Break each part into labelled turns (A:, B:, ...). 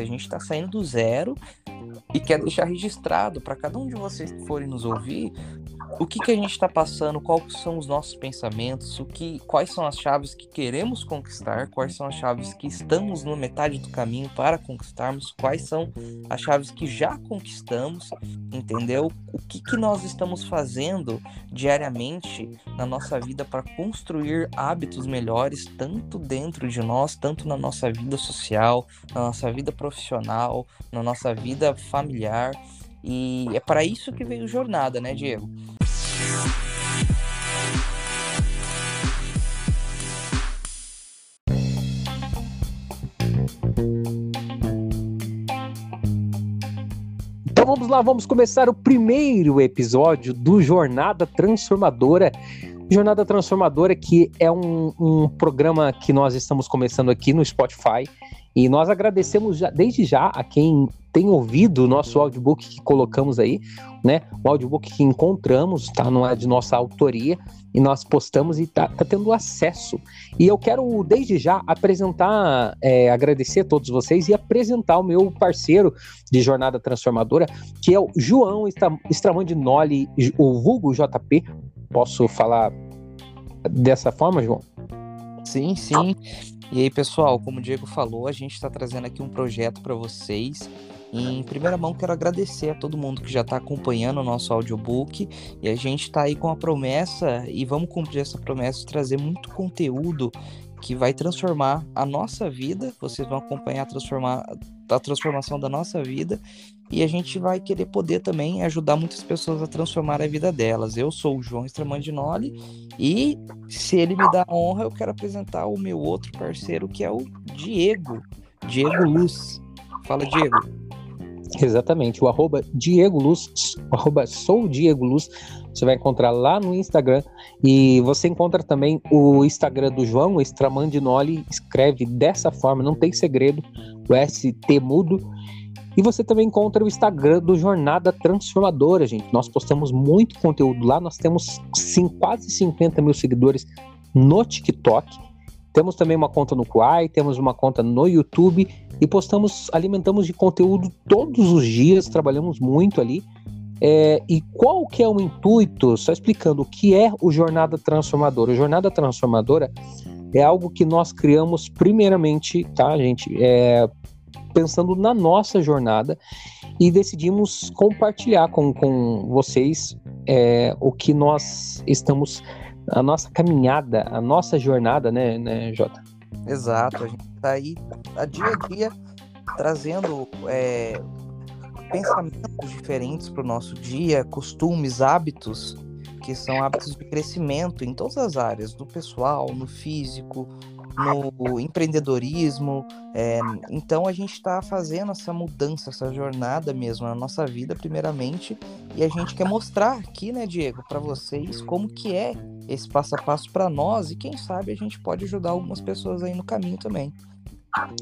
A: A gente está saindo do zero e quer deixar registrado para cada um de vocês que forem nos ouvir o que, que a gente está passando, quais são os nossos pensamentos, o que, quais são as chaves que queremos conquistar, quais são as chaves que estamos na metade do caminho para conquistarmos, quais são as chaves que já conquistamos, entendeu? O que, que nós estamos fazendo diariamente na nossa vida para construir hábitos melhores, tanto dentro de nós, tanto na nossa vida social, na nossa vida profissional, na nossa vida familiar. E é para isso que veio jornada, né, Diego?
B: Então vamos lá, vamos começar o primeiro episódio do Jornada Transformadora. Jornada Transformadora, que é um, um programa que nós estamos começando aqui no Spotify. E nós agradecemos já, desde já a quem tem ouvido o nosso audiobook que colocamos aí, né? O audiobook que encontramos, tá? Não é de nossa autoria, e nós postamos e tá, tá tendo acesso. E eu quero, desde já, apresentar, é, agradecer a todos vocês e apresentar o meu parceiro de Jornada Transformadora, que é o João Stramandinoli, o vulgo JP. Posso falar dessa forma, João?
A: Sim, sim. E aí, pessoal, como o Diego falou, a gente está trazendo aqui um projeto para vocês em primeira mão, quero agradecer a todo mundo que já está acompanhando o nosso audiobook. E a gente está aí com a promessa, e vamos cumprir essa promessa, de trazer muito conteúdo que vai transformar a nossa vida. Vocês vão acompanhar a, transformar, a transformação da nossa vida. E a gente vai querer poder também ajudar muitas pessoas a transformar a vida delas. Eu sou o João Stramandinoli e se ele me dá honra, eu quero apresentar o meu outro parceiro, que é o Diego. Diego Luz. Fala, Diego.
B: Exatamente, o arroba Diego Luz, arroba sou Diego Luz, você vai encontrar lá no Instagram e você encontra também o Instagram do João, o Estramandinoli, escreve dessa forma, não tem segredo, o ST mudo. E você também encontra o Instagram do Jornada Transformadora, gente. Nós postamos muito conteúdo lá, nós temos sim, quase 50 mil seguidores no TikTok. Temos também uma conta no Quai, temos uma conta no YouTube e postamos, alimentamos de conteúdo todos os dias, trabalhamos muito ali. É, e qual que é o intuito? Só explicando o que é o Jornada Transformadora. O Jornada Transformadora é algo que nós criamos primeiramente, tá, gente? É, pensando na nossa jornada e decidimos compartilhar com, com vocês é, o que nós estamos a nossa caminhada, a nossa jornada, né, né Jota?
A: Exato, a gente está aí a dia a dia trazendo é, pensamentos diferentes para o nosso dia, costumes, hábitos que são hábitos de crescimento em todas as áreas, no pessoal, no físico, no empreendedorismo. É, então a gente está fazendo essa mudança, essa jornada mesmo na nossa vida, primeiramente, e a gente quer mostrar aqui, né, Diego, para vocês como que é esse passo a passo para nós e quem sabe a gente pode ajudar algumas pessoas aí no caminho também.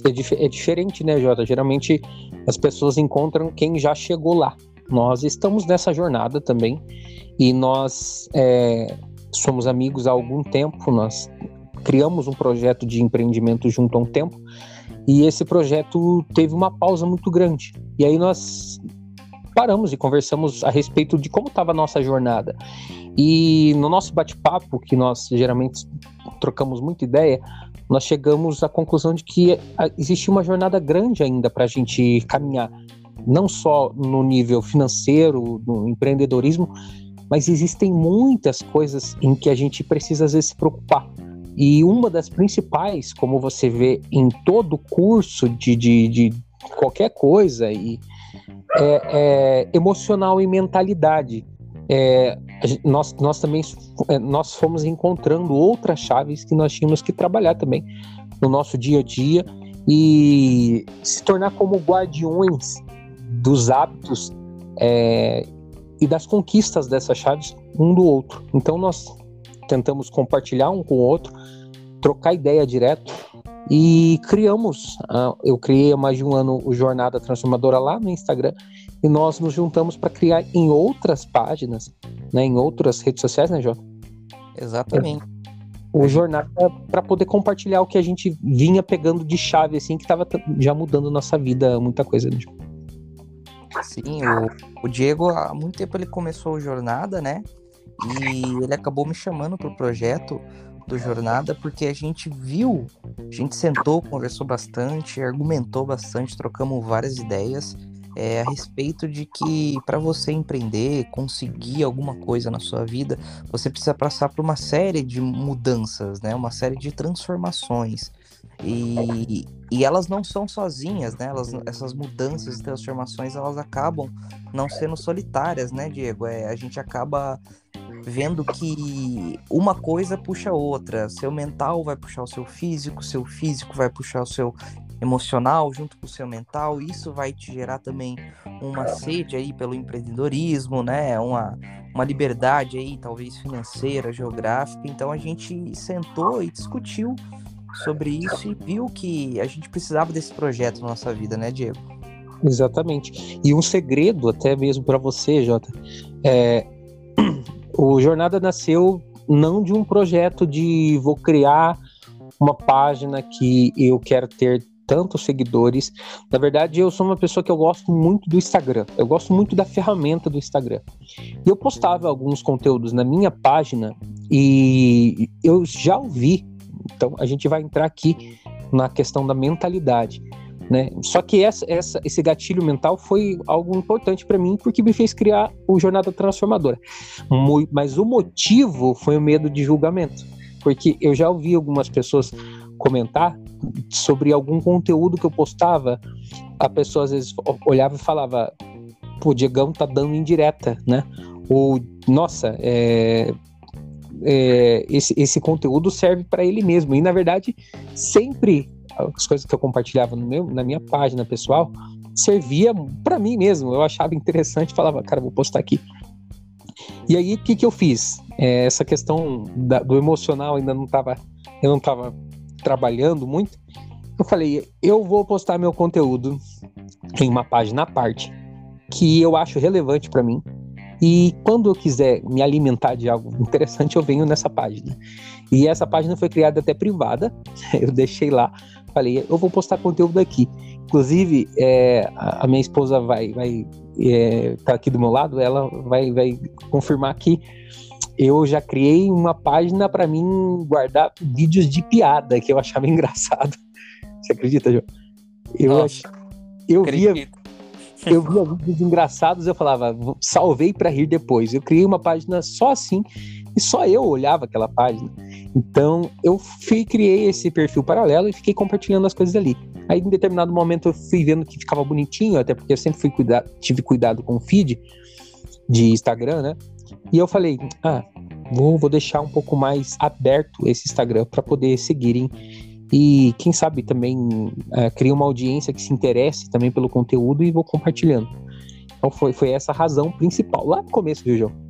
B: É, dif é diferente, né, Jota? Geralmente as pessoas encontram quem já chegou lá. Nós estamos nessa jornada também e nós é, somos amigos há algum tempo. Nós criamos um projeto de empreendimento junto há um tempo e esse projeto teve uma pausa muito grande. E aí nós paramos e conversamos a respeito de como estava a nossa jornada. E no nosso bate-papo, que nós geralmente trocamos muita ideia, nós chegamos à conclusão de que existe uma jornada grande ainda para a gente caminhar, não só no nível financeiro, no empreendedorismo, mas existem muitas coisas em que a gente precisa às vezes se preocupar. E uma das principais, como você vê em todo curso de, de, de qualquer coisa, e, é, é emocional e mentalidade. É, nós, nós também é, nós fomos encontrando outras chaves que nós tínhamos que trabalhar também no nosso dia a dia e se tornar como guardiões dos hábitos é, e das conquistas dessas chaves um do outro. Então nós tentamos compartilhar um com o outro, trocar ideia direto e criamos, uh, eu criei há mais de um ano o Jornada Transformadora lá no Instagram e nós nos juntamos para criar em outras páginas, né, em outras redes sociais, né, Jota?
A: Exatamente.
B: o jornada para poder compartilhar o que a gente vinha pegando de chave, assim, que estava já mudando nossa vida, muita coisa. Né?
A: Sim, o, o Diego, há muito tempo ele começou o Jornada, né? E ele acabou me chamando pro projeto do Jornada porque a gente viu, a gente sentou, conversou bastante, argumentou bastante, trocamos várias ideias é, a respeito de que para você empreender, conseguir alguma coisa na sua vida, você precisa passar por uma série de mudanças, né? Uma série de transformações. E, e elas não são sozinhas, né? Elas, essas mudanças e transformações, elas acabam não sendo solitárias, né, Diego? É, a gente acaba vendo que uma coisa puxa a outra. Seu mental vai puxar o seu físico, seu físico vai puxar o seu emocional junto com o seu mental. Isso vai te gerar também uma sede aí pelo empreendedorismo, né? Uma, uma liberdade aí, talvez financeira, geográfica. Então a gente sentou e discutiu sobre isso e viu que a gente precisava desse projeto na nossa vida, né, Diego?
B: Exatamente. E um segredo, até mesmo para você, Jota, é, o Jornada nasceu não de um projeto de vou criar uma página que eu quero ter tantos seguidores. Na verdade, eu sou uma pessoa que eu gosto muito do Instagram. Eu gosto muito da ferramenta do Instagram. E eu postava alguns conteúdos na minha página e eu já ouvi. Então, a gente vai entrar aqui na questão da mentalidade. Né? Só que essa, essa, esse gatilho mental foi algo importante para mim porque me fez criar o Jornada Transformadora. Mas o motivo foi o medo de julgamento, porque eu já ouvi algumas pessoas comentar sobre algum conteúdo que eu postava, a pessoa às vezes olhava e falava: "Pô, Diegão tá dando indireta, né?" Ou nossa, é, é, esse, esse conteúdo serve para ele mesmo. E na verdade, sempre as coisas que eu compartilhava meu, na minha página pessoal servia para mim mesmo. Eu achava interessante, falava, cara, vou postar aqui. E aí, o que, que eu fiz? É, essa questão da, do emocional ainda não estava, eu não estava trabalhando muito. Eu falei, eu vou postar meu conteúdo em uma página à parte que eu acho relevante para mim. E quando eu quiser me alimentar de algo interessante, eu venho nessa página. E essa página foi criada até privada. Eu deixei lá falei, eu vou postar conteúdo aqui. Inclusive, é, a, minha esposa vai, vai é, tá aqui do meu lado, ela vai, vai confirmar que eu já criei uma página para mim guardar vídeos de piada que eu achava engraçado. Você acredita, João? Eu, Nossa, eu via eu via vídeos engraçados, eu falava, salvei para rir depois. Eu criei uma página só assim e só eu olhava aquela página. Então eu fui, criei esse perfil paralelo e fiquei compartilhando as coisas ali. Aí em determinado momento eu fui vendo que ficava bonitinho, até porque eu sempre fui cuidar, tive cuidado com o feed de Instagram, né? E eu falei, ah, vou, vou deixar um pouco mais aberto esse Instagram para poder seguirem e quem sabe também uh, criar uma audiência que se interesse também pelo conteúdo e vou compartilhando. Então foi, foi essa a razão principal lá no começo, viu, João?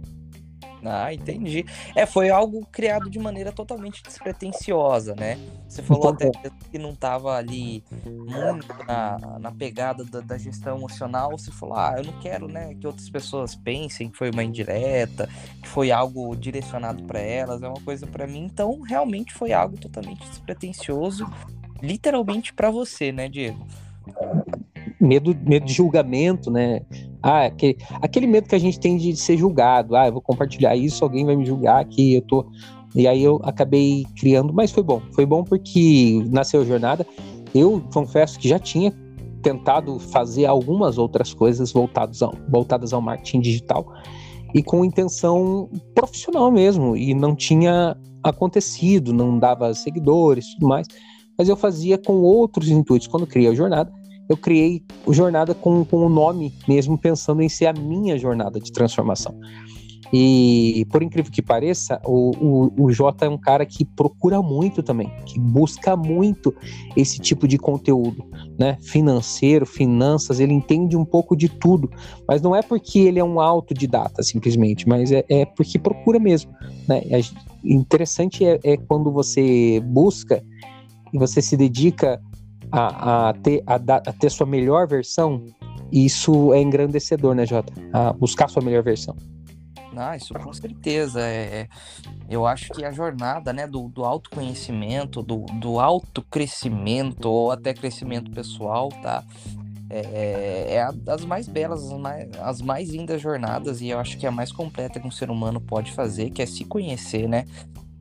A: Ah, entendi. É, foi algo criado de maneira totalmente despretensiosa, né? Você falou até que não estava ali muito na, na pegada da, da, gestão emocional. Você falou, ah, eu não quero, né, que outras pessoas pensem que foi uma indireta, que foi algo direcionado para elas, é uma coisa para mim. Então, realmente foi algo totalmente despretensioso, literalmente para você, né, Diego?
B: medo, medo de julgamento, né? Ah, aquele, aquele medo que a gente tem de ser julgado. Ah, eu vou compartilhar isso, alguém vai me julgar que eu tô. E aí eu acabei criando, mas foi bom. Foi bom porque nasceu a jornada. Eu confesso que já tinha tentado fazer algumas outras coisas voltadas ao, voltadas ao marketing digital e com intenção profissional mesmo. E não tinha acontecido, não dava seguidores tudo mais. Mas eu fazia com outros intuitos. Quando criei a jornada, eu criei o Jornada com, com o nome mesmo, pensando em ser a minha jornada de transformação. E por incrível que pareça, o, o, o Jota é um cara que procura muito também, que busca muito esse tipo de conteúdo, né? Financeiro, finanças, ele entende um pouco de tudo, mas não é porque ele é um autodidata simplesmente, mas é, é porque procura mesmo, né? É, interessante é, é quando você busca e você se dedica a, a, ter, a, a ter sua melhor versão, isso é engrandecedor, né, Jota? A buscar sua melhor versão.
A: Ah, isso com certeza. É, eu acho que a jornada né, do, do autoconhecimento, do, do autocrescimento ou até crescimento pessoal, tá? É, é, é das mais belas, as mais, as mais lindas jornadas, e eu acho que é a mais completa que um ser humano pode fazer, que é se conhecer, né?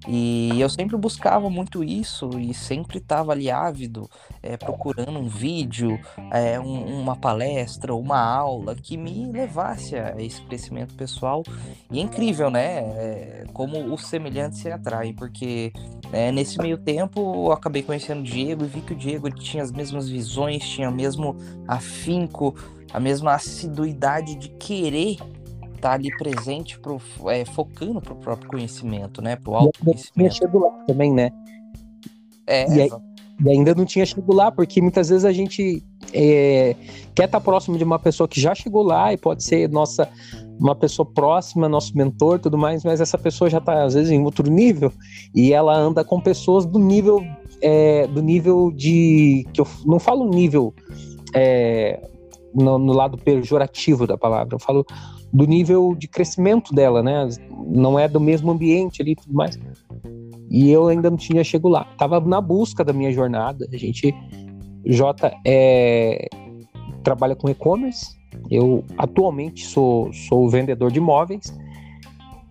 A: E eu sempre buscava muito isso e sempre estava ali ávido, é, procurando um vídeo, é, um, uma palestra, uma aula que me levasse a esse crescimento pessoal. E é incrível, né? É, como os semelhantes se atraem, porque nesse meio tempo eu acabei conhecendo o Diego e vi que o Diego tinha as mesmas visões, tinha o mesmo afinco, a mesma assiduidade de querer tá ali presente pro, é, focando pro próprio conhecimento, né? Pro autoconhecimento.
B: Tinha lá também, né?
A: É,
B: e, aí, e, ainda não tinha chegado lá, porque muitas vezes a gente é, quer estar tá próximo de uma pessoa que já chegou lá e pode ser nossa uma pessoa próxima, nosso mentor, tudo mais, mas essa pessoa já está às vezes em outro nível e ela anda com pessoas do nível é, do nível de que eu não falo nível é, no, no, lado pejorativo da palavra, eu falo do nível de crescimento dela, né? Não é do mesmo ambiente ali e tudo mais. E eu ainda não tinha chego lá. Tava na busca da minha jornada. A gente, J é, trabalha com e-commerce. Eu atualmente sou, sou vendedor de imóveis.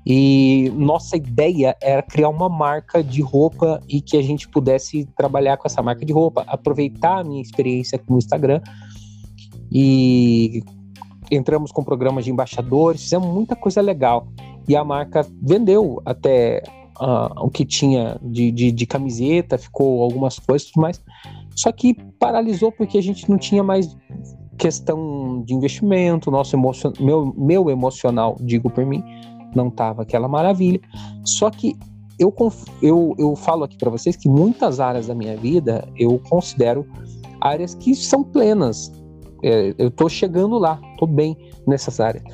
B: E nossa ideia era criar uma marca de roupa e que a gente pudesse trabalhar com essa marca de roupa, aproveitar a minha experiência com o Instagram e entramos com programas de embaixadores, fizemos muita coisa legal. E a marca vendeu até uh, o que tinha de, de, de, camiseta, ficou algumas coisas, mas só que paralisou porque a gente não tinha mais questão de investimento, nosso emocion, meu, meu emocional, digo por mim, não estava aquela maravilha. Só que eu, eu, eu falo aqui para vocês que muitas áreas da minha vida eu considero áreas que são plenas, é, eu estou chegando lá, estou bem nessas áreas.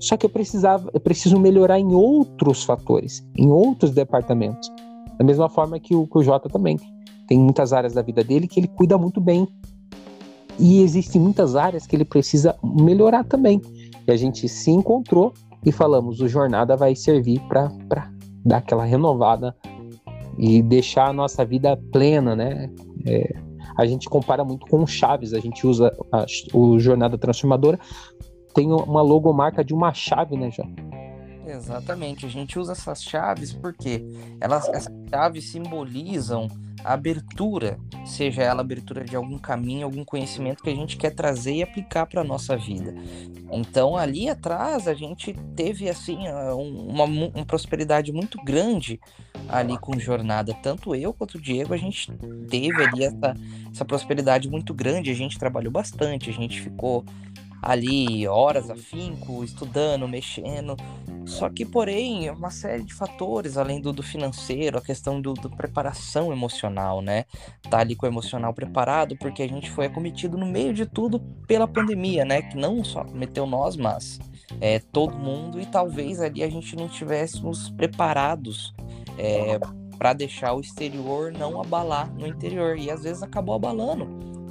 B: Só que eu precisava, eu preciso melhorar em outros fatores, em outros departamentos. Da mesma forma que o, que o Jota também. Tem muitas áreas da vida dele que ele cuida muito bem. E existem muitas áreas que ele precisa melhorar também. E a gente se encontrou e falamos: o Jornada vai servir para dar aquela renovada e deixar a nossa vida plena, né? É, a gente compara muito com o Chaves, a gente usa a, o Jornada Transformadora, tem uma logomarca de uma chave, né, João?
A: Exatamente, a gente usa essas chaves porque elas, essas chaves simbolizam a abertura, seja ela abertura de algum caminho, algum conhecimento que a gente quer trazer e aplicar para nossa vida. Então ali atrás a gente teve assim uma, uma prosperidade muito grande ali com jornada, tanto eu quanto o Diego, a gente teve ali essa, essa prosperidade muito grande, a gente trabalhou bastante, a gente ficou ali horas afinco, estudando, mexendo. Só que, porém, uma série de fatores, além do, do financeiro, a questão do, do, preparação emocional, né? Tá ali com o emocional preparado, porque a gente foi acometido no meio de tudo pela pandemia, né? Que não só cometeu nós, mas é, todo mundo, e talvez ali a gente não estivéssemos preparados é, para deixar o exterior não abalar no interior. E às vezes acabou abalando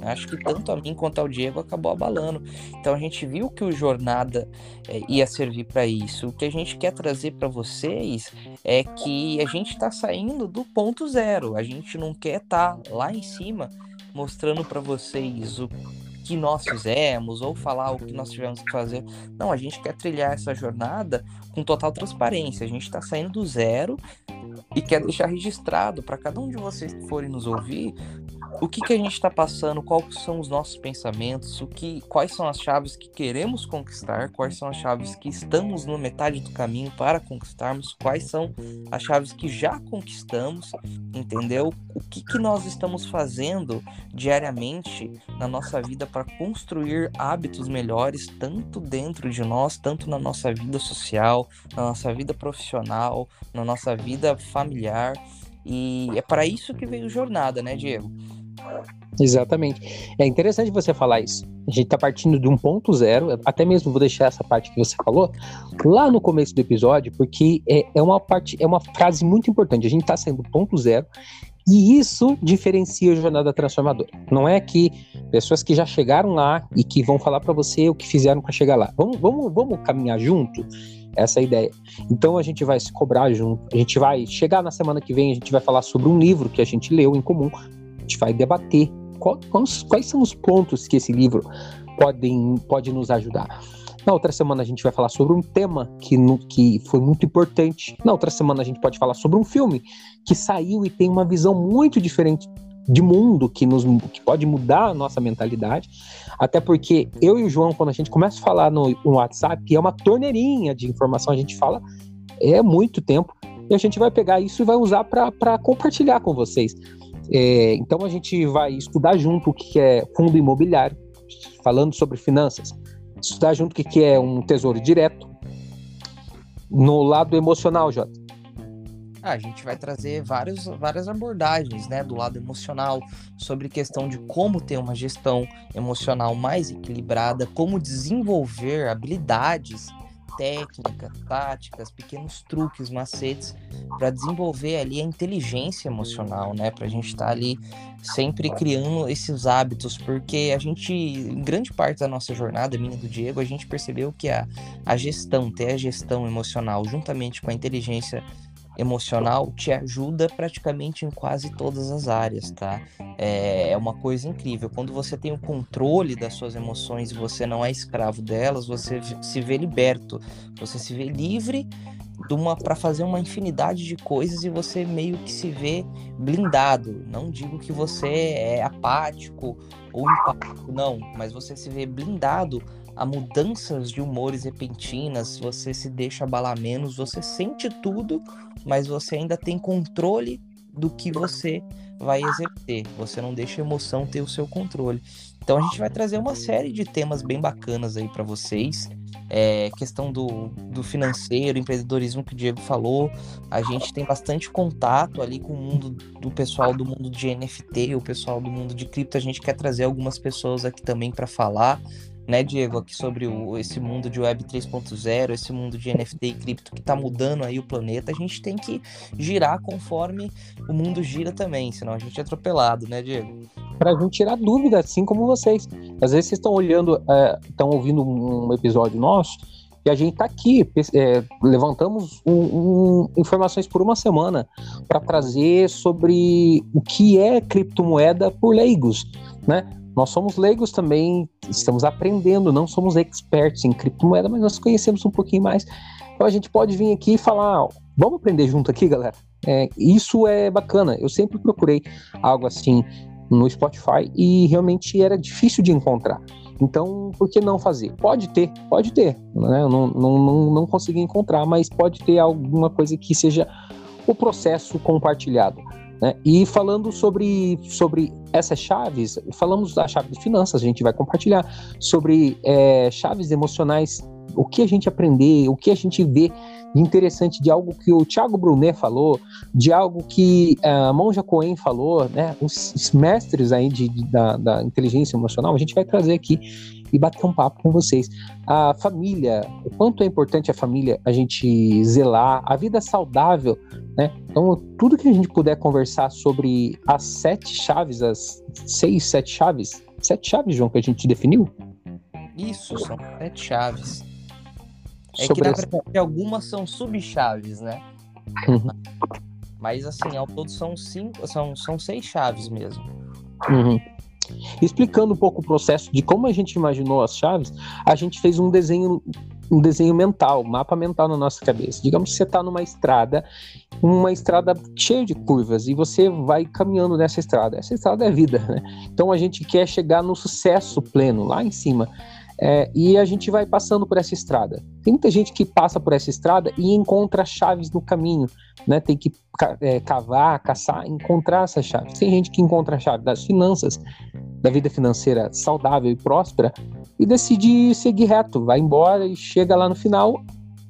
A: Acho que tanto a mim quanto ao Diego acabou abalando. Então a gente viu que o Jornada é, ia servir para isso. O que a gente quer trazer para vocês é que a gente está saindo do ponto zero. A gente não quer estar tá lá em cima mostrando para vocês o que nós fizemos ou falar o que nós tivemos que fazer. Não, a gente quer trilhar essa jornada com total transparência. A gente está saindo do zero e quer deixar registrado para cada um de vocês que forem nos ouvir o que, que a gente está passando, quais são os nossos pensamentos, o que, quais são as chaves que queremos conquistar, quais são as chaves que estamos no metade do caminho para conquistarmos, quais são as chaves que já conquistamos, entendeu? O que, que nós estamos fazendo diariamente na nossa vida para construir hábitos melhores, tanto dentro de nós, tanto na nossa vida social, na nossa vida profissional, na nossa vida familiar. E é para isso que veio jornada, né, Diego?
B: Exatamente. É interessante você falar isso. A gente está partindo de um ponto zero, até mesmo vou deixar essa parte que você falou lá no começo do episódio, porque é, é uma parte, é uma frase muito importante. A gente está saindo do ponto zero E isso diferencia a jornada transformadora. Não é que pessoas que já chegaram lá e que vão falar para você o que fizeram para chegar lá. Vamos, vamos, vamos caminhar junto? Essa é a ideia. Então a gente vai se cobrar junto. A gente vai chegar na semana que vem, a gente vai falar sobre um livro que a gente leu em comum. Gente vai debater quais, quais são os pontos que esse livro podem, pode nos ajudar. Na outra semana a gente vai falar sobre um tema que, no, que foi muito importante. Na outra semana a gente pode falar sobre um filme que saiu e tem uma visão muito diferente de mundo que nos que pode mudar a nossa mentalidade. Até porque eu e o João, quando a gente começa a falar no, no WhatsApp, é uma torneirinha de informação, a gente fala é muito tempo, e a gente vai pegar isso e vai usar para compartilhar com vocês. É, então a gente vai estudar junto o que é fundo imobiliário, falando sobre finanças, estudar junto o que é um tesouro direto. No lado emocional, Jota,
A: ah, a gente vai trazer vários, várias abordagens, né, do lado emocional, sobre questão de como ter uma gestão emocional mais equilibrada, como desenvolver habilidades técnicas, táticas, pequenos truques, macetes para desenvolver ali a inteligência emocional, né? Para a gente estar tá ali sempre criando esses hábitos, porque a gente, em grande parte da nossa jornada, minha do Diego, a gente percebeu que a, a gestão, ter a gestão emocional juntamente com a inteligência emocional te ajuda praticamente em quase todas as áreas, tá? É, é uma coisa incrível. Quando você tem o controle das suas emoções e você não é escravo delas, você se vê liberto, você se vê livre para fazer uma infinidade de coisas e você meio que se vê blindado. Não digo que você é apático ou empático, não, mas você se vê blindado a mudanças de humores repentinas, você se deixa abalar menos, você sente tudo, mas você ainda tem controle do que você vai exercer. Você não deixa a emoção ter o seu controle. Então a gente vai trazer uma série de temas bem bacanas aí para vocês. É, questão do, do financeiro, empreendedorismo que o Diego falou. A gente tem bastante contato ali com o mundo do pessoal do mundo de NFT, o pessoal do mundo de cripto. A gente quer trazer algumas pessoas aqui também para falar né, Diego, aqui sobre o, esse mundo de Web 3.0, esse mundo de NFT e cripto que está mudando aí o planeta, a gente tem que girar conforme o mundo gira também, senão a gente é atropelado, né, Diego?
B: Para a gente tirar dúvida, assim como vocês. Às vezes vocês estão olhando, estão é, ouvindo um episódio nosso e a gente está aqui, é, levantamos um, um, informações por uma semana para trazer sobre o que é criptomoeda por leigos, né? Nós somos leigos também, estamos aprendendo, não somos experts em criptomoeda, mas nós conhecemos um pouquinho mais. Então a gente pode vir aqui e falar, vamos aprender junto aqui, galera. É, isso é bacana. Eu sempre procurei algo assim no Spotify e realmente era difícil de encontrar. Então, por que não fazer? Pode ter, pode ter. Né? Eu não, não, não, não consegui encontrar, mas pode ter alguma coisa que seja o processo compartilhado. Né? E falando sobre, sobre essas chaves, falamos da chave de finanças, a gente vai compartilhar sobre é, chaves emocionais, o que a gente aprender, o que a gente vê de interessante de algo que o Thiago Brunet falou, de algo que a Monja Cohen falou, né? Os mestres aí de, de da, da inteligência emocional, a gente vai trazer aqui e bater um papo com vocês. A família, o quanto é importante a família a gente zelar, a vida saudável, né? Então, tudo que a gente puder conversar sobre as sete chaves, as seis, sete chaves, sete chaves, João, que a gente definiu?
A: Isso, são sete chaves. É sobre que, na verdade, algumas são subchaves, né? Uhum. Mas, assim, ao todo são cinco, são, são seis chaves mesmo.
B: Uhum. Explicando um pouco o processo de como a gente imaginou as chaves, a gente fez um desenho, um desenho mental, um mapa mental na nossa cabeça. Digamos que você está numa estrada, uma estrada cheia de curvas, e você vai caminhando nessa estrada. Essa estrada é vida, né? Então a gente quer chegar no sucesso pleno, lá em cima. É, e a gente vai passando por essa estrada. Tem muita gente que passa por essa estrada e encontra chaves no caminho, né? Tem que é, cavar, caçar, encontrar essas chaves. Tem gente que encontra a chave das finanças, da vida financeira saudável e próspera e decide seguir reto, vai embora e chega lá no final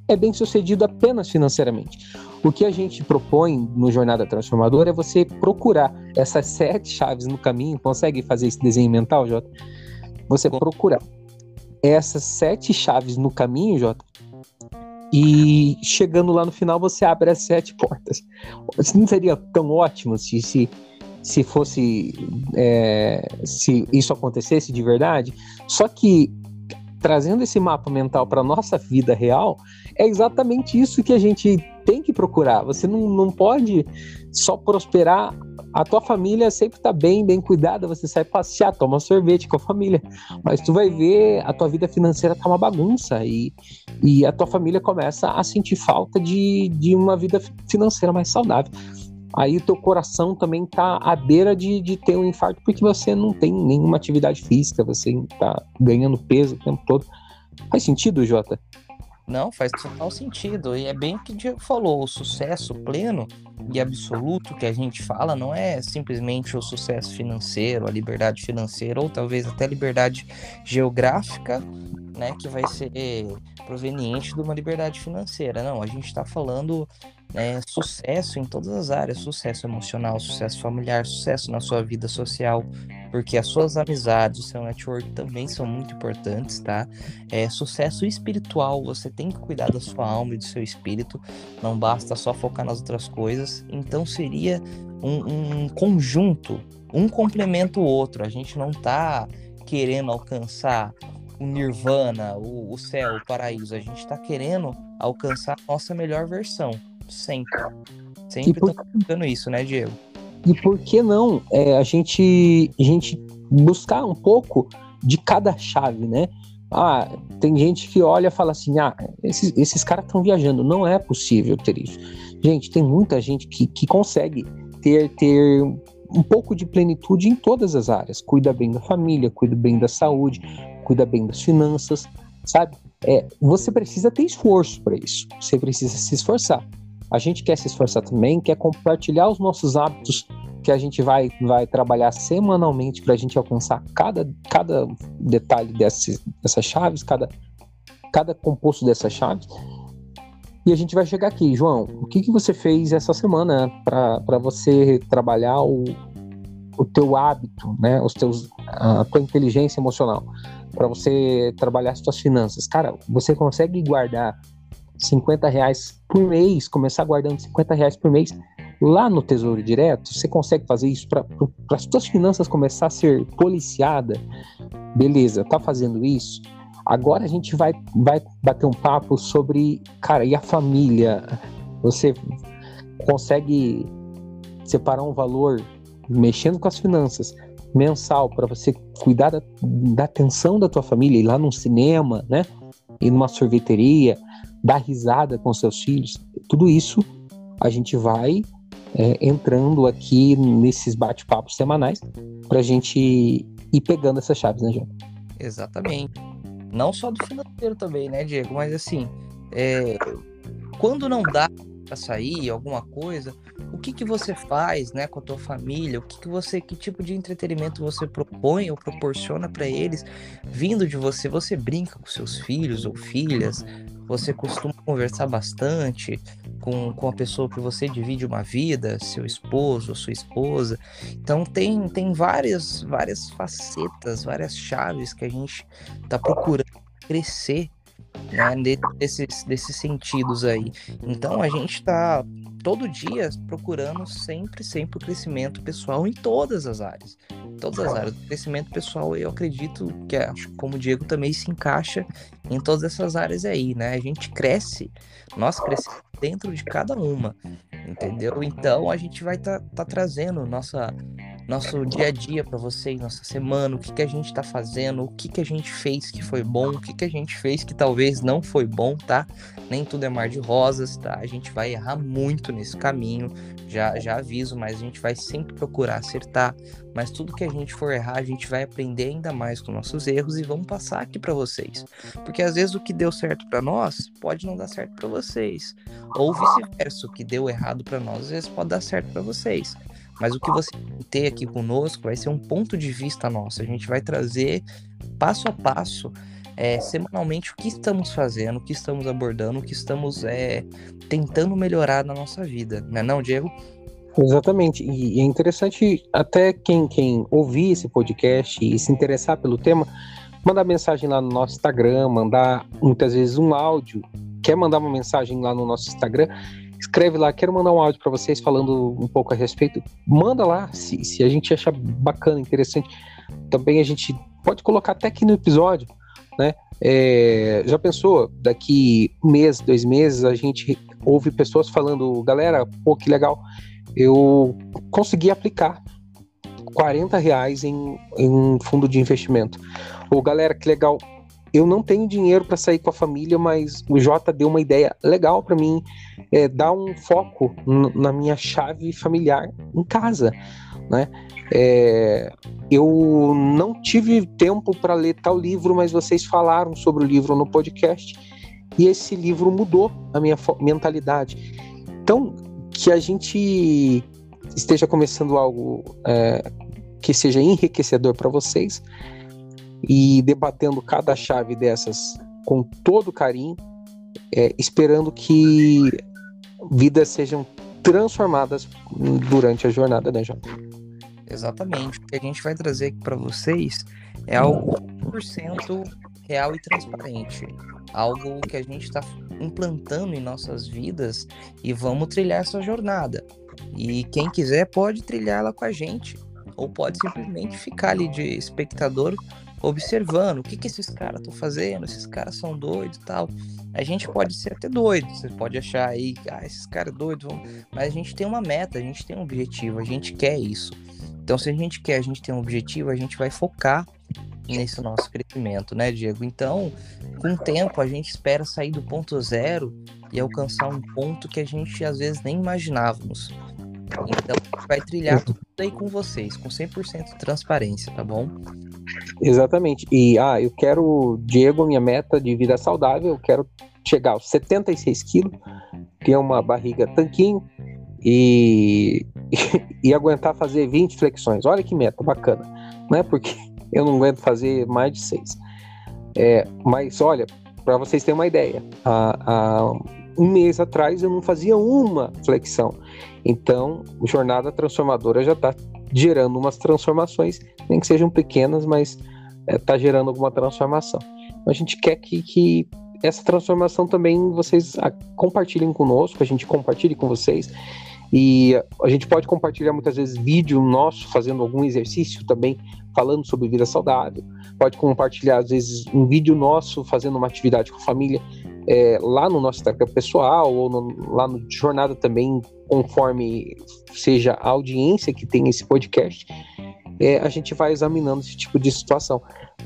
B: é bem sucedido apenas financeiramente. O que a gente propõe no Jornada Transformadora é você procurar essas sete chaves no caminho. Consegue fazer esse desenho mental, Jota? Você procurar essas sete chaves no caminho, Jota, e chegando lá no final você abre as sete portas. Não seria tão ótimo se, se, se fosse é, se isso acontecesse de verdade? Só que trazendo esse mapa mental para nossa vida real, é exatamente isso que a gente tem que procurar. Você não, não pode só prosperar. A tua família sempre está bem, bem cuidada. Você sai passear, toma sorvete com a família. Mas tu vai ver a tua vida financeira tá uma bagunça e, e a tua família começa a sentir falta de, de uma vida financeira mais saudável. Aí teu coração também tá à beira de, de ter um infarto porque você não tem nenhuma atividade física, você tá ganhando peso o tempo todo. Faz sentido, Jota?
A: Não, faz total sentido. E é bem o que o Diego falou: o sucesso pleno e absoluto que a gente fala não é simplesmente o sucesso financeiro, a liberdade financeira, ou talvez até a liberdade geográfica, né, que vai ser proveniente de uma liberdade financeira. Não, a gente está falando né, sucesso em todas as áreas: sucesso emocional, sucesso familiar, sucesso na sua vida social, porque as suas amizades, o seu network também são muito importantes, tá? É, sucesso espiritual, você tem que cuidar da sua alma e do seu espírito, não basta só focar nas outras coisas. Então seria um, um conjunto, um complementa o outro. A gente não tá querendo alcançar o nirvana, o, o céu, o paraíso. A gente está querendo alcançar a nossa melhor versão, sempre. Sempre por... tá isso, né, Diego?
B: E por que não é, a, gente, a gente buscar um pouco de cada chave, né? Ah, tem gente que olha e fala assim: ah, esses, esses caras estão viajando. Não é possível ter isso. Gente, tem muita gente que, que consegue ter, ter um pouco de plenitude em todas as áreas. Cuida bem da família, cuida bem da saúde, cuida bem das finanças, sabe? É, você precisa ter esforço para isso. Você precisa se esforçar. A gente quer se esforçar também, quer compartilhar os nossos hábitos que a gente vai, vai trabalhar semanalmente para a gente alcançar cada, cada detalhe dessas, dessas chaves, cada, cada composto dessas chaves. E a gente vai chegar aqui, João. O que, que você fez essa semana para você trabalhar o, o teu hábito, né? Os teus, a tua inteligência emocional, para você trabalhar as tuas finanças. Cara, você consegue guardar 50 reais por mês, começar guardando 50 reais por mês lá no Tesouro Direto, você consegue fazer isso para as suas finanças começar a ser policiada. Beleza, tá fazendo isso? Agora a gente vai, vai bater um papo sobre, cara, e a família? Você consegue separar um valor mexendo com as finanças mensal para você cuidar da, da atenção da tua família, ir lá num cinema, né? Ir numa sorveteria, dar risada com seus filhos, tudo isso a gente vai é, entrando aqui nesses bate-papos semanais para a gente ir pegando essas chaves, né, João?
A: Exatamente. Não só do financeiro também, né, Diego? Mas assim, é... quando não dá para sair alguma coisa, o que que você faz, né, com a tua família? O que que você, que tipo de entretenimento você propõe ou proporciona para eles vindo de você? Você brinca com seus filhos ou filhas? Você costuma conversar bastante com, com a pessoa que você divide uma vida, seu esposo sua esposa. Então tem, tem várias, várias facetas, várias chaves que a gente está procurando crescer né, desses sentidos aí. Então a gente está todo dia procurando sempre, sempre o crescimento pessoal em todas as áreas. Todas as áreas. O crescimento pessoal, eu acredito que, acho, como o Diego também se encaixa em todas essas áreas aí, né? A gente cresce, nós crescemos dentro de cada uma, entendeu? Então a gente vai estar tá, tá trazendo nossa nosso dia a dia para vocês, nossa semana, o que, que a gente está fazendo, o que, que a gente fez que foi bom, o que, que a gente fez que talvez não foi bom, tá? Nem tudo é mar de rosas, tá? A gente vai errar muito nesse caminho, já, já aviso, mas a gente vai sempre procurar acertar. Mas tudo que a gente for errar, a gente vai aprender ainda mais com nossos erros e vamos passar aqui para vocês. Porque às vezes o que deu certo para nós pode não dar certo para vocês, ou vice-versa, o que deu errado para nós às vezes pode dar certo para vocês. Mas o que você ter aqui conosco vai ser um ponto de vista nosso. A gente vai trazer passo a passo, é, semanalmente, o que estamos fazendo, o que estamos abordando, o que estamos é, tentando melhorar na nossa vida, né, não, Diego?
B: Exatamente. E é interessante até quem, quem ouvir esse podcast e se interessar pelo tema, mandar mensagem lá no nosso Instagram, mandar muitas vezes um áudio quer mandar uma mensagem lá no nosso Instagram, escreve lá, quero mandar um áudio para vocês falando um pouco a respeito. Manda lá, se, se a gente achar bacana, interessante. Também a gente pode colocar até aqui no episódio, né? É, já pensou, daqui um mês, dois meses, a gente ouve pessoas falando, galera, pô, que legal, eu consegui aplicar 40 reais em, em fundo de investimento. Ou galera, que legal, eu não tenho dinheiro para sair com a família, mas o Jota deu uma ideia legal para mim, é, dar um foco na minha chave familiar em casa, né? É, eu não tive tempo para ler tal livro, mas vocês falaram sobre o livro no podcast e esse livro mudou a minha mentalidade. Então, que a gente esteja começando algo é, que seja enriquecedor para vocês e debatendo cada chave dessas com todo carinho, é, esperando que vidas sejam transformadas durante a jornada, né, João?
A: Exatamente. O que a gente vai trazer aqui para vocês é algo 100% real e transparente. Algo que a gente está implantando em nossas vidas e vamos trilhar essa jornada. E quem quiser pode trilhá-la com a gente, ou pode simplesmente ficar ali de espectador observando o que, que esses caras estão fazendo, esses caras são doidos e tal. A gente pode ser até doido, você pode achar aí, ah, esses caras doidos, mas a gente tem uma meta, a gente tem um objetivo, a gente quer isso. Então, se a gente quer, a gente tem um objetivo, a gente vai focar nesse nosso crescimento, né, Diego? Então, com o tempo, a gente espera sair do ponto zero e alcançar um ponto que a gente às vezes nem imaginávamos. Então, vai trilhar tudo aí com vocês, com 100% de transparência, tá bom?
B: Exatamente. E, ah, eu quero, Diego, minha meta de vida saudável, eu quero chegar aos 76 quilos, ter uma barriga tanquinho, e, e, aguentar fazer 20 flexões. Olha que meta bacana. Não é porque eu não aguento fazer mais de 6. É, mas olha, para vocês terem uma ideia, há, há, um mês atrás eu não fazia uma flexão. Então, Jornada Transformadora já está gerando umas transformações, nem que sejam pequenas, mas está é, gerando alguma transformação. Então, a gente quer que, que essa transformação também vocês compartilhem conosco, a gente compartilhe com vocês e a gente pode compartilhar muitas vezes vídeo nosso fazendo algum exercício também, falando sobre vida saudável. Pode compartilhar, às vezes, um vídeo nosso fazendo uma atividade com a família é, lá no nosso Instagram pessoal ou no, lá no Jornada também, conforme seja a audiência que tem esse podcast. É, a gente vai examinando esse tipo de situação.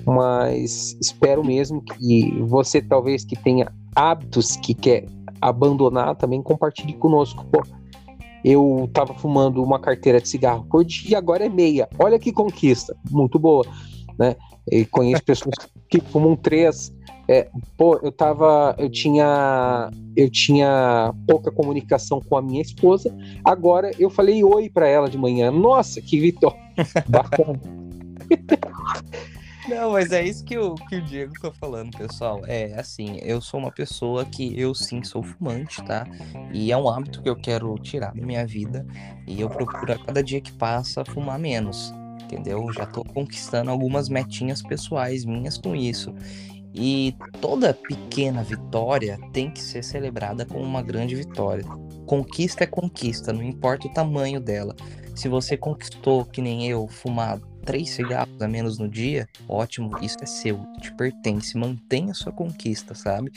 B: Mas espero mesmo que você, talvez, que tenha hábitos que quer abandonar, também compartilhe conosco. Pô, eu tava fumando uma carteira de cigarro por dia agora é meia. Olha que conquista, muito boa, né? E conheço pessoas que fumam três. É, pô, eu tava, eu tinha, eu tinha pouca comunicação com a minha esposa. Agora eu falei oi para ela de manhã. Nossa, que vitória! Bacana.
A: Não, mas é isso que o, que o Diego tá falando, pessoal. É assim, eu sou uma pessoa que eu sim sou fumante, tá? E é um hábito que eu quero tirar da minha vida. E eu procuro a cada dia que passa fumar menos. Entendeu? Já tô conquistando algumas metinhas pessoais minhas com isso. E toda pequena vitória tem que ser celebrada como uma grande vitória. Conquista é conquista, não importa o tamanho dela. Se você conquistou, que nem eu, fumado três cigarros a menos no dia, ótimo, isso é seu, te pertence, mantenha sua conquista, sabe?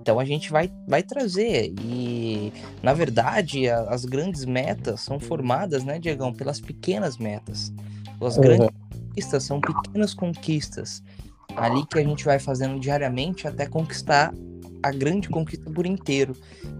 A: Então a gente vai, vai trazer. E, na verdade, a, as grandes metas são formadas, né, Diegão, pelas pequenas metas. As uhum. grandes conquistas são pequenas conquistas. Ali que a gente vai fazendo diariamente até conquistar a grande conquista por inteiro.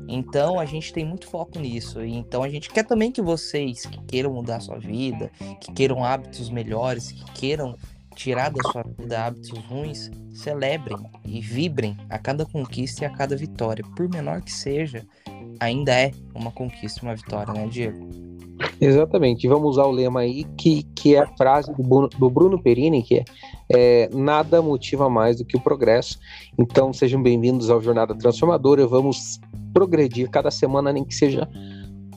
A: Então a gente tem muito foco nisso. Então a gente quer também que vocês que queiram mudar a sua vida, que queiram hábitos melhores, que queiram tirar da sua vida hábitos ruins, celebrem e vibrem a cada conquista e a cada vitória, por menor que seja, ainda é uma conquista, uma vitória, né, Diego?
B: Exatamente. Vamos usar o lema aí, que, que é a frase do Bruno, do Bruno Perini, que é, é, nada motiva mais do que o progresso. Então, sejam bem-vindos ao Jornada Transformadora. Vamos progredir cada semana, nem que seja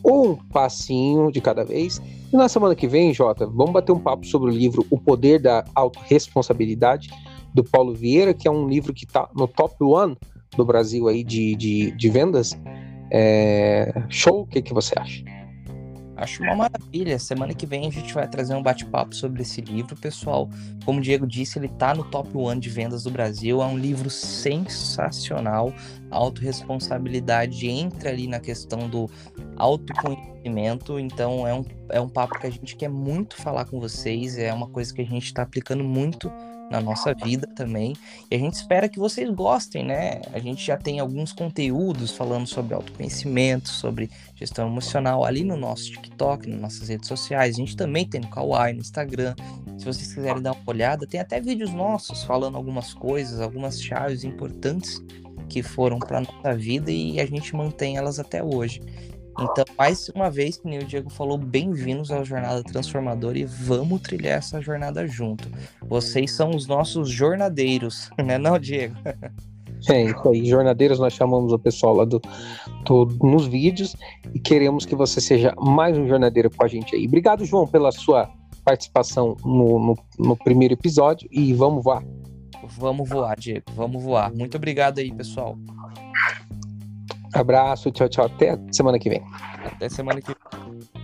B: um passinho de cada vez. E na semana que vem, Jota, vamos bater um papo sobre o livro O Poder da Autoresponsabilidade, do Paulo Vieira, que é um livro que está no top one do Brasil aí de, de, de vendas. É, show, o que, que você acha?
A: Acho uma maravilha. Semana que vem a gente vai trazer um bate-papo sobre esse livro, pessoal. Como o Diego disse, ele está no top 1 de vendas do Brasil. É um livro sensacional. A autorresponsabilidade entra ali na questão do autoconhecimento. Então é um, é um papo que a gente quer muito falar com vocês. É uma coisa que a gente está aplicando muito na nossa vida também. E a gente espera que vocês gostem, né? A gente já tem alguns conteúdos falando sobre autoconhecimento, sobre gestão emocional ali no nosso TikTok, nas nossas redes sociais. A gente também tem no Kawaii, no Instagram. Se vocês quiserem dar uma olhada, tem até vídeos nossos falando algumas coisas, algumas chaves importantes que foram para nossa vida e a gente mantém elas até hoje. Então, mais uma vez, que o Diego falou, bem-vindos à Jornada Transformadora e vamos trilhar essa jornada junto. Vocês são os nossos jornadeiros, né não, Diego?
B: É, isso aí. Jornadeiros nós chamamos o pessoal lá do, do, nos vídeos e queremos que você seja mais um jornadeiro com a gente aí. Obrigado, João, pela sua participação no, no, no primeiro episódio e vamos voar.
A: Vamos voar, Diego. Vamos voar. Muito obrigado aí, pessoal.
B: Abraço, tchau, tchau. Até semana que vem.
A: Até semana que vem.